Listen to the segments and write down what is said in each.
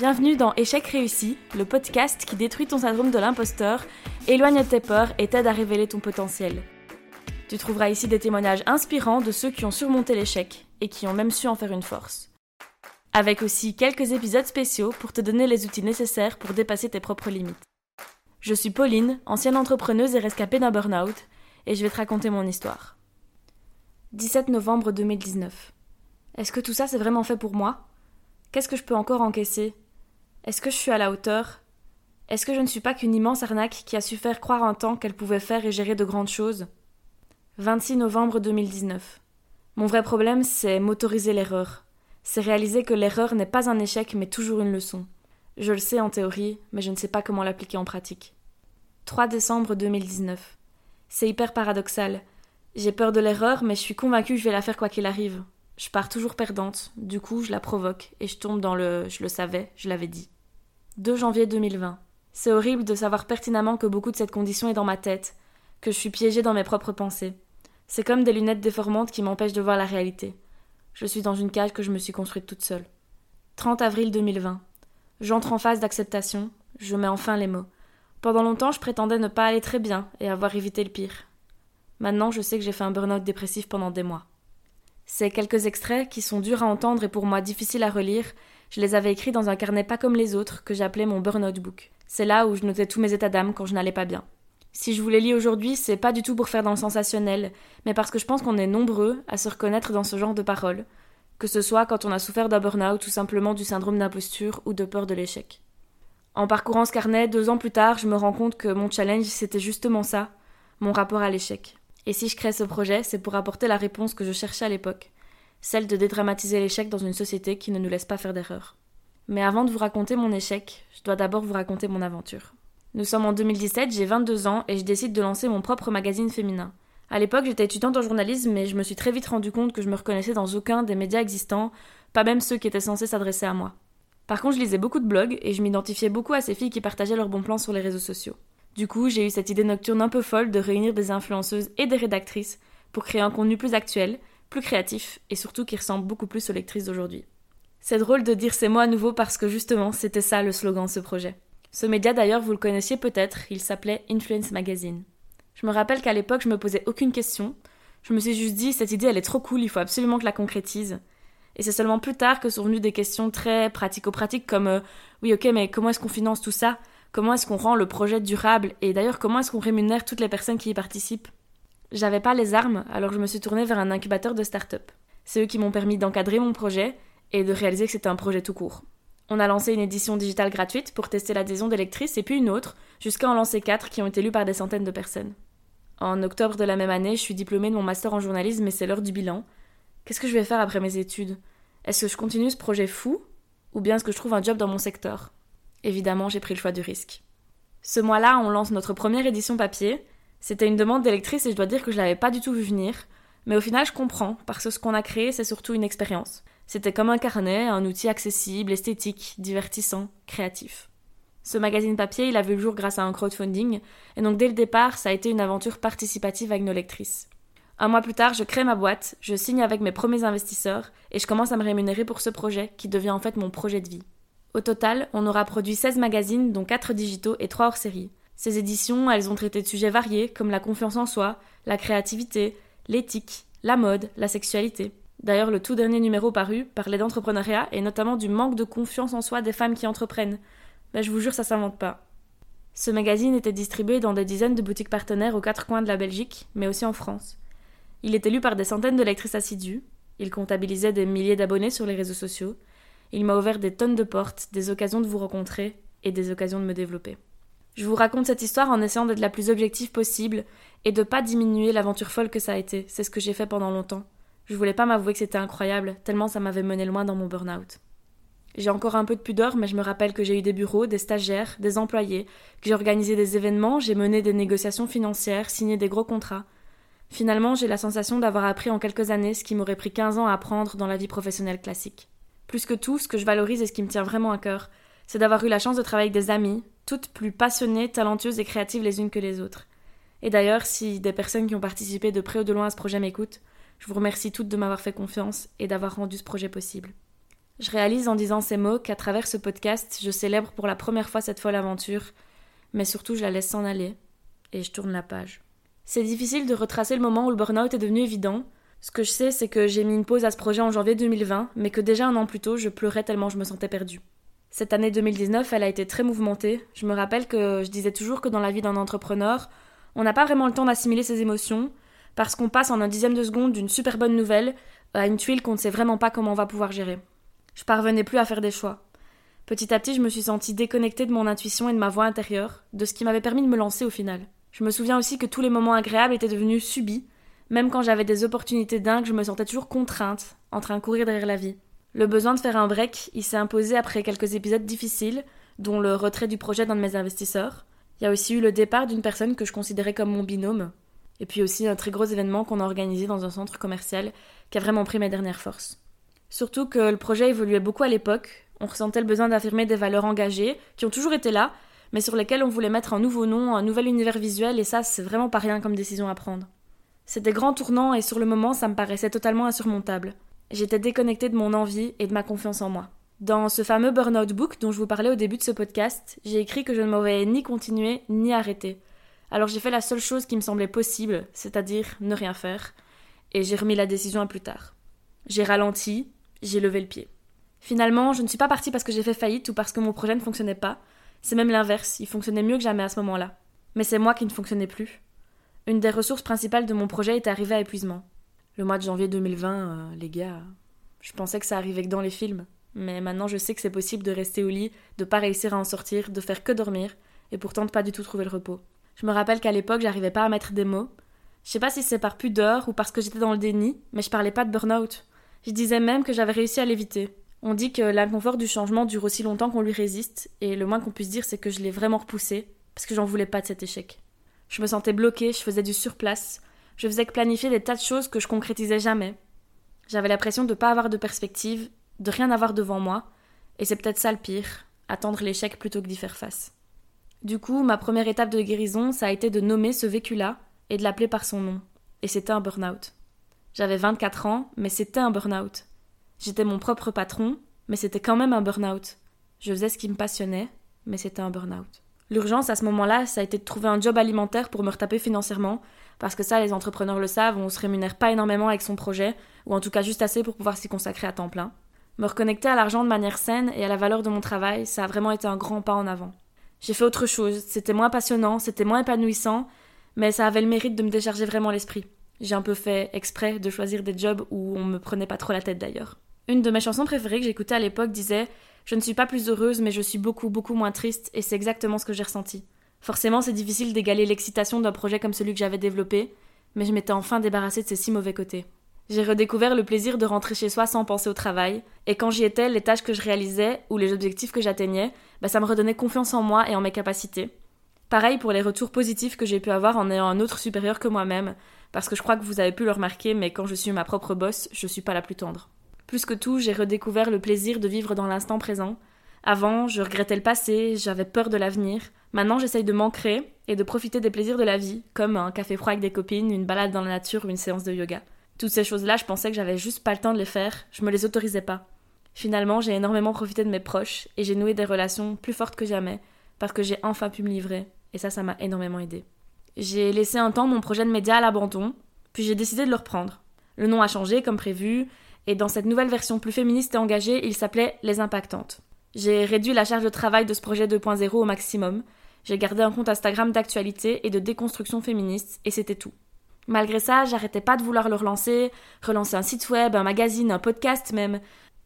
Bienvenue dans Échec réussi, le podcast qui détruit ton syndrome de l'imposteur, éloigne tes peurs et t'aide à révéler ton potentiel. Tu trouveras ici des témoignages inspirants de ceux qui ont surmonté l'échec et qui ont même su en faire une force. Avec aussi quelques épisodes spéciaux pour te donner les outils nécessaires pour dépasser tes propres limites. Je suis Pauline, ancienne entrepreneuse et rescapée d'un burn-out, et je vais te raconter mon histoire. 17 novembre 2019. Est-ce que tout ça c'est vraiment fait pour moi? Qu'est-ce que je peux encore encaisser? Est-ce que je suis à la hauteur? Est-ce que je ne suis pas qu'une immense arnaque qui a su faire croire un temps qu'elle pouvait faire et gérer de grandes choses? 26 novembre 2019. Mon vrai problème, c'est m'autoriser l'erreur. C'est réaliser que l'erreur n'est pas un échec mais toujours une leçon. Je le sais en théorie, mais je ne sais pas comment l'appliquer en pratique. 3 décembre 2019. C'est hyper paradoxal. J'ai peur de l'erreur, mais je suis convaincue que je vais la faire quoi qu'il arrive. Je pars toujours perdante, du coup je la provoque et je tombe dans le je le savais, je l'avais dit. 2 janvier 2020. C'est horrible de savoir pertinemment que beaucoup de cette condition est dans ma tête, que je suis piégée dans mes propres pensées. C'est comme des lunettes déformantes qui m'empêchent de voir la réalité. Je suis dans une cage que je me suis construite toute seule. 30 avril 2020. J'entre en phase d'acceptation, je mets enfin les mots. Pendant longtemps, je prétendais ne pas aller très bien et avoir évité le pire. Maintenant, je sais que j'ai fait un burn-out dépressif pendant des mois. Ces quelques extraits, qui sont durs à entendre et pour moi difficiles à relire, je les avais écrits dans un carnet pas comme les autres que j'appelais mon burn book. C'est là où je notais tous mes états d'âme quand je n'allais pas bien. Si je vous les lis aujourd'hui, c'est pas du tout pour faire dans le sensationnel, mais parce que je pense qu'on est nombreux à se reconnaître dans ce genre de paroles, que ce soit quand on a souffert d'un burn-out ou simplement du syndrome d'imposture ou de peur de l'échec. En parcourant ce carnet, deux ans plus tard, je me rends compte que mon challenge, c'était justement ça, mon rapport à l'échec. Et si je crée ce projet, c'est pour apporter la réponse que je cherchais à l'époque, celle de dédramatiser l'échec dans une société qui ne nous laisse pas faire d'erreurs. Mais avant de vous raconter mon échec, je dois d'abord vous raconter mon aventure. Nous sommes en 2017, j'ai 22 ans et je décide de lancer mon propre magazine féminin. À l'époque, j'étais étudiante en journalisme, mais je me suis très vite rendu compte que je me reconnaissais dans aucun des médias existants, pas même ceux qui étaient censés s'adresser à moi. Par contre, je lisais beaucoup de blogs et je m'identifiais beaucoup à ces filles qui partageaient leurs bons plans sur les réseaux sociaux. Du coup, j'ai eu cette idée nocturne un peu folle de réunir des influenceuses et des rédactrices pour créer un contenu plus actuel, plus créatif et surtout qui ressemble beaucoup plus aux lectrices d'aujourd'hui. C'est drôle de dire ces mots à nouveau parce que justement, c'était ça le slogan de ce projet. Ce média d'ailleurs, vous le connaissiez peut-être, il s'appelait Influence Magazine. Je me rappelle qu'à l'époque, je me posais aucune question. Je me suis juste dit, cette idée, elle est trop cool, il faut absolument que la concrétise. Et c'est seulement plus tard que sont venues des questions très pratico-pratiques comme euh, oui, ok, mais comment est-ce qu'on finance tout ça? Comment est-ce qu'on rend le projet durable Et d'ailleurs, comment est-ce qu'on rémunère toutes les personnes qui y participent? J'avais pas les armes, alors je me suis tournée vers un incubateur de start-up. C'est eux qui m'ont permis d'encadrer mon projet et de réaliser que c'était un projet tout court. On a lancé une édition digitale gratuite pour tester l'adhésion des lectrices et puis une autre, jusqu'à en lancer quatre qui ont été lues par des centaines de personnes. En octobre de la même année, je suis diplômée de mon master en journalisme et c'est l'heure du bilan. Qu'est-ce que je vais faire après mes études? Est-ce que je continue ce projet fou Ou bien est-ce que je trouve un job dans mon secteur? Évidemment, j'ai pris le choix du risque. Ce mois-là, on lance notre première édition papier. C'était une demande d'électrice et je dois dire que je l'avais pas du tout vu venir. Mais au final, je comprends, parce que ce qu'on a créé, c'est surtout une expérience. C'était comme un carnet, un outil accessible, esthétique, divertissant, créatif. Ce magazine papier, il a vu le jour grâce à un crowdfunding, et donc dès le départ, ça a été une aventure participative avec nos lectrices. Un mois plus tard, je crée ma boîte, je signe avec mes premiers investisseurs, et je commence à me rémunérer pour ce projet, qui devient en fait mon projet de vie. Au total, on aura produit 16 magazines, dont 4 digitaux et 3 hors série. Ces éditions, elles ont traité de sujets variés comme la confiance en soi, la créativité, l'éthique, la mode, la sexualité. D'ailleurs, le tout dernier numéro paru parlait d'entrepreneuriat et notamment du manque de confiance en soi des femmes qui entreprennent. Mais je vous jure, ça s'invente pas. Ce magazine était distribué dans des dizaines de boutiques partenaires aux quatre coins de la Belgique, mais aussi en France. Il était lu par des centaines de lectrices assidues, il comptabilisait des milliers d'abonnés sur les réseaux sociaux, il m'a ouvert des tonnes de portes, des occasions de vous rencontrer et des occasions de me développer. Je vous raconte cette histoire en essayant d'être la plus objective possible et de pas diminuer l'aventure folle que ça a été. C'est ce que j'ai fait pendant longtemps. Je voulais pas m'avouer que c'était incroyable, tellement ça m'avait mené loin dans mon burn-out. J'ai encore un peu de pudeur, mais je me rappelle que j'ai eu des bureaux, des stagiaires, des employés, que j'ai organisé des événements, j'ai mené des négociations financières, signé des gros contrats. Finalement, j'ai la sensation d'avoir appris en quelques années ce qui m'aurait pris 15 ans à apprendre dans la vie professionnelle classique. Plus que tout, ce que je valorise et ce qui me tient vraiment à cœur, c'est d'avoir eu la chance de travailler avec des amis, toutes plus passionnées, talentueuses et créatives les unes que les autres. Et d'ailleurs, si des personnes qui ont participé de près ou de loin à ce projet m'écoutent, je vous remercie toutes de m'avoir fait confiance et d'avoir rendu ce projet possible. Je réalise en disant ces mots qu'à travers ce podcast, je célèbre pour la première fois cette folle aventure, mais surtout je la laisse s'en aller, et je tourne la page. C'est difficile de retracer le moment où le burn-out est devenu évident. Ce que je sais, c'est que j'ai mis une pause à ce projet en janvier 2020, mais que déjà un an plus tôt, je pleurais tellement je me sentais perdue. Cette année 2019, elle a été très mouvementée. Je me rappelle que je disais toujours que dans la vie d'un entrepreneur, on n'a pas vraiment le temps d'assimiler ses émotions, parce qu'on passe en un dixième de seconde d'une super bonne nouvelle à une tuile qu'on ne sait vraiment pas comment on va pouvoir gérer. Je parvenais plus à faire des choix. Petit à petit, je me suis sentie déconnectée de mon intuition et de ma voix intérieure, de ce qui m'avait permis de me lancer au final. Je me souviens aussi que tous les moments agréables étaient devenus subis. Même quand j'avais des opportunités dingues, je me sentais toujours contrainte, en train de courir derrière la vie. Le besoin de faire un break, il s'est imposé après quelques épisodes difficiles, dont le retrait du projet d'un de mes investisseurs. Il y a aussi eu le départ d'une personne que je considérais comme mon binôme, et puis aussi un très gros événement qu'on a organisé dans un centre commercial qui a vraiment pris mes dernières forces. Surtout que le projet évoluait beaucoup à l'époque, on ressentait le besoin d'affirmer des valeurs engagées, qui ont toujours été là, mais sur lesquelles on voulait mettre un nouveau nom, un nouvel univers visuel, et ça, c'est vraiment pas rien comme décision à prendre. C'était grand tournant, et sur le moment, ça me paraissait totalement insurmontable. J'étais déconnectée de mon envie et de ma confiance en moi. Dans ce fameux Burnout Book dont je vous parlais au début de ce podcast, j'ai écrit que je ne m'aurais ni continué ni arrêté. Alors j'ai fait la seule chose qui me semblait possible, c'est-à-dire ne rien faire, et j'ai remis la décision à plus tard. J'ai ralenti, j'ai levé le pied. Finalement, je ne suis pas partie parce que j'ai fait faillite ou parce que mon projet ne fonctionnait pas, c'est même l'inverse, il fonctionnait mieux que jamais à ce moment-là. Mais c'est moi qui ne fonctionnais plus. Une des ressources principales de mon projet est arrivée à épuisement. Le mois de janvier 2020, euh, les gars, je pensais que ça arrivait que dans les films. Mais maintenant, je sais que c'est possible de rester au lit, de pas réussir à en sortir, de faire que dormir, et pourtant de pas du tout trouver le repos. Je me rappelle qu'à l'époque, j'arrivais pas à mettre des mots. Je sais pas si c'est par pudeur ou parce que j'étais dans le déni, mais je parlais pas de burn-out. Je disais même que j'avais réussi à l'éviter. On dit que l'inconfort du changement dure aussi longtemps qu'on lui résiste, et le moins qu'on puisse dire, c'est que je l'ai vraiment repoussé, parce que j'en voulais pas de cet échec. Je me sentais bloquée, je faisais du surplace, je faisais que planifier des tas de choses que je concrétisais jamais. J'avais l'impression de pas avoir de perspective, de rien avoir devant moi, et c'est peut-être ça le pire, attendre l'échec plutôt que d'y faire face. Du coup, ma première étape de guérison, ça a été de nommer ce vécu-là et de l'appeler par son nom. Et c'était un burn-out. J'avais 24 ans, mais c'était un burn-out. J'étais mon propre patron, mais c'était quand même un burn-out. Je faisais ce qui me passionnait, mais c'était un burn-out. L'urgence à ce moment-là, ça a été de trouver un job alimentaire pour me retaper financièrement, parce que ça, les entrepreneurs le savent, on se rémunère pas énormément avec son projet, ou en tout cas juste assez pour pouvoir s'y consacrer à temps plein. Me reconnecter à l'argent de manière saine et à la valeur de mon travail, ça a vraiment été un grand pas en avant. J'ai fait autre chose, c'était moins passionnant, c'était moins épanouissant, mais ça avait le mérite de me décharger vraiment l'esprit. J'ai un peu fait exprès de choisir des jobs où on me prenait pas trop la tête d'ailleurs. Une de mes chansons préférées que j'écoutais à l'époque disait Je ne suis pas plus heureuse, mais je suis beaucoup, beaucoup moins triste, et c'est exactement ce que j'ai ressenti. Forcément, c'est difficile d'égaler l'excitation d'un projet comme celui que j'avais développé, mais je m'étais enfin débarrassée de ces si mauvais côtés. J'ai redécouvert le plaisir de rentrer chez soi sans penser au travail, et quand j'y étais, les tâches que je réalisais ou les objectifs que j'atteignais, bah, ça me redonnait confiance en moi et en mes capacités. Pareil pour les retours positifs que j'ai pu avoir en ayant un autre supérieur que moi-même, parce que je crois que vous avez pu le remarquer, mais quand je suis ma propre boss, je suis pas la plus tendre. Plus que tout, j'ai redécouvert le plaisir de vivre dans l'instant présent. Avant, je regrettais le passé, j'avais peur de l'avenir. Maintenant, j'essaye de m'ancrer et de profiter des plaisirs de la vie, comme un café froid avec des copines, une balade dans la nature ou une séance de yoga. Toutes ces choses-là, je pensais que j'avais juste pas le temps de les faire, je me les autorisais pas. Finalement, j'ai énormément profité de mes proches et j'ai noué des relations plus fortes que jamais parce que j'ai enfin pu me livrer et ça, ça m'a énormément aidé. J'ai laissé un temps mon projet de média à l'abandon, puis j'ai décidé de le reprendre. Le nom a changé comme prévu et dans cette nouvelle version plus féministe et engagée, il s'appelait Les Impactantes. J'ai réduit la charge de travail de ce projet 2.0 au maximum. J'ai gardé un compte Instagram d'actualité et de déconstruction féministe et c'était tout. Malgré ça, j'arrêtais pas de vouloir le relancer, relancer un site web, un magazine, un podcast même.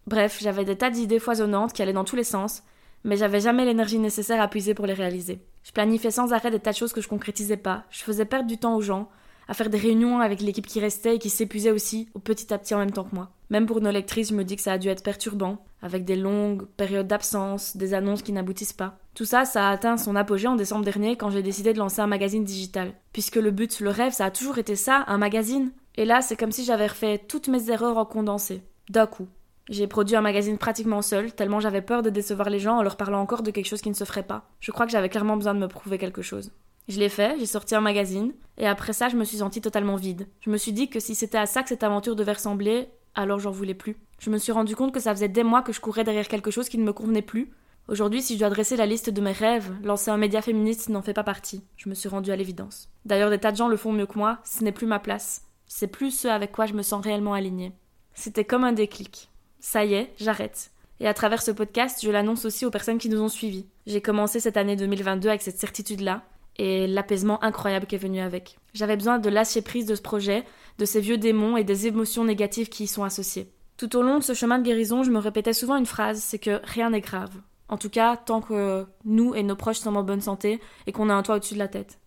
Bref, j'avais des tas d'idées foisonnantes qui allaient dans tous les sens, mais j'avais jamais l'énergie nécessaire à puiser pour les réaliser. Je planifiais sans arrêt des tas de choses que je concrétisais pas, je faisais perdre du temps aux gens, à faire des réunions avec l'équipe qui restait et qui s'épuisait aussi, au petit à petit en même temps que moi. Même pour nos lectrices, je me dis que ça a dû être perturbant, avec des longues périodes d'absence, des annonces qui n'aboutissent pas. Tout ça, ça a atteint son apogée en décembre dernier quand j'ai décidé de lancer un magazine digital. Puisque le but, le rêve, ça a toujours été ça, un magazine. Et là, c'est comme si j'avais refait toutes mes erreurs en condensé. D'un coup. J'ai produit un magazine pratiquement seul, tellement j'avais peur de décevoir les gens en leur parlant encore de quelque chose qui ne se ferait pas. Je crois que j'avais clairement besoin de me prouver quelque chose. Je l'ai fait, j'ai sorti un magazine, et après ça, je me suis sentie totalement vide. Je me suis dit que si c'était à ça que cette aventure devait ressembler, alors j'en voulais plus. Je me suis rendu compte que ça faisait des mois que je courais derrière quelque chose qui ne me convenait plus. Aujourd'hui, si je dois dresser la liste de mes rêves, lancer un média féministe n'en fait pas partie. Je me suis rendue à l'évidence. D'ailleurs, des tas de gens le font mieux que moi, ce n'est plus ma place. C'est plus ce avec quoi je me sens réellement alignée. C'était comme un déclic. Ça y est, j'arrête. Et à travers ce podcast, je l'annonce aussi aux personnes qui nous ont suivis. J'ai commencé cette année 2022 avec cette certitude-là, et l'apaisement incroyable qui est venu avec. J'avais besoin de lâcher prise de ce projet, de ces vieux démons et des émotions négatives qui y sont associées. Tout au long de ce chemin de guérison, je me répétais souvent une phrase, c'est que rien n'est grave. En tout cas, tant que nous et nos proches sommes en bonne santé et qu'on a un toit au-dessus de la tête.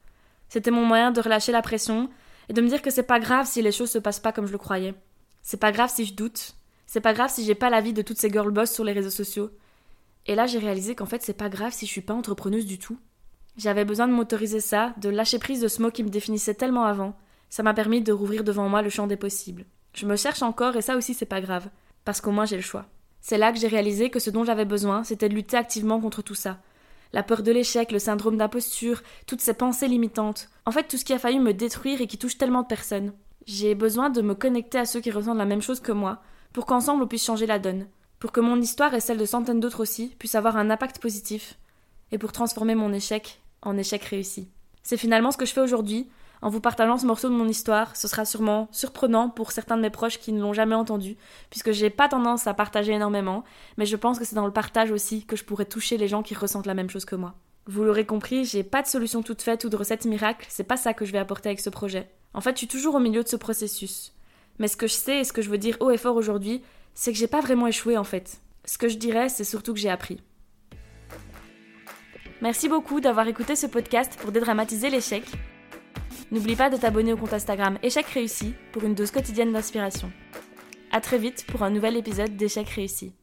C'était mon moyen de relâcher la pression et de me dire que c'est pas grave si les choses se passent pas comme je le croyais. C'est pas grave si je doute. C'est pas grave si j'ai pas l'avis de toutes ces girl boss sur les réseaux sociaux. Et là, j'ai réalisé qu'en fait, c'est pas grave si je suis pas entrepreneuse du tout. J'avais besoin de m'autoriser ça, de lâcher prise de ce mot qui me définissait tellement avant. Ça m'a permis de rouvrir devant moi le champ des possibles. Je me cherche encore et ça aussi c'est pas grave, parce qu'au moins j'ai le choix. C'est là que j'ai réalisé que ce dont j'avais besoin, c'était de lutter activement contre tout ça. La peur de l'échec, le syndrome d'imposture, toutes ces pensées limitantes. En fait, tout ce qui a failli me détruire et qui touche tellement de personnes. J'ai besoin de me connecter à ceux qui ressentent la même chose que moi, pour qu'ensemble on puisse changer la donne. Pour que mon histoire et celle de centaines d'autres aussi puissent avoir un impact positif. Et pour transformer mon échec en échec réussi. C'est finalement ce que je fais aujourd'hui, en vous partageant ce morceau de mon histoire. Ce sera sûrement surprenant pour certains de mes proches qui ne l'ont jamais entendu, puisque j'ai pas tendance à partager énormément, mais je pense que c'est dans le partage aussi que je pourrais toucher les gens qui ressentent la même chose que moi. Vous l'aurez compris, j'ai pas de solution toute faite ou de recette miracle, c'est pas ça que je vais apporter avec ce projet. En fait, je suis toujours au milieu de ce processus. Mais ce que je sais et ce que je veux dire haut et fort aujourd'hui, c'est que j'ai pas vraiment échoué en fait. Ce que je dirais, c'est surtout que j'ai appris. Merci beaucoup d'avoir écouté ce podcast pour dédramatiser l'échec. N'oublie pas de t'abonner au compte Instagram Échec réussi pour une dose quotidienne d'inspiration. A très vite pour un nouvel épisode d'Échec réussi.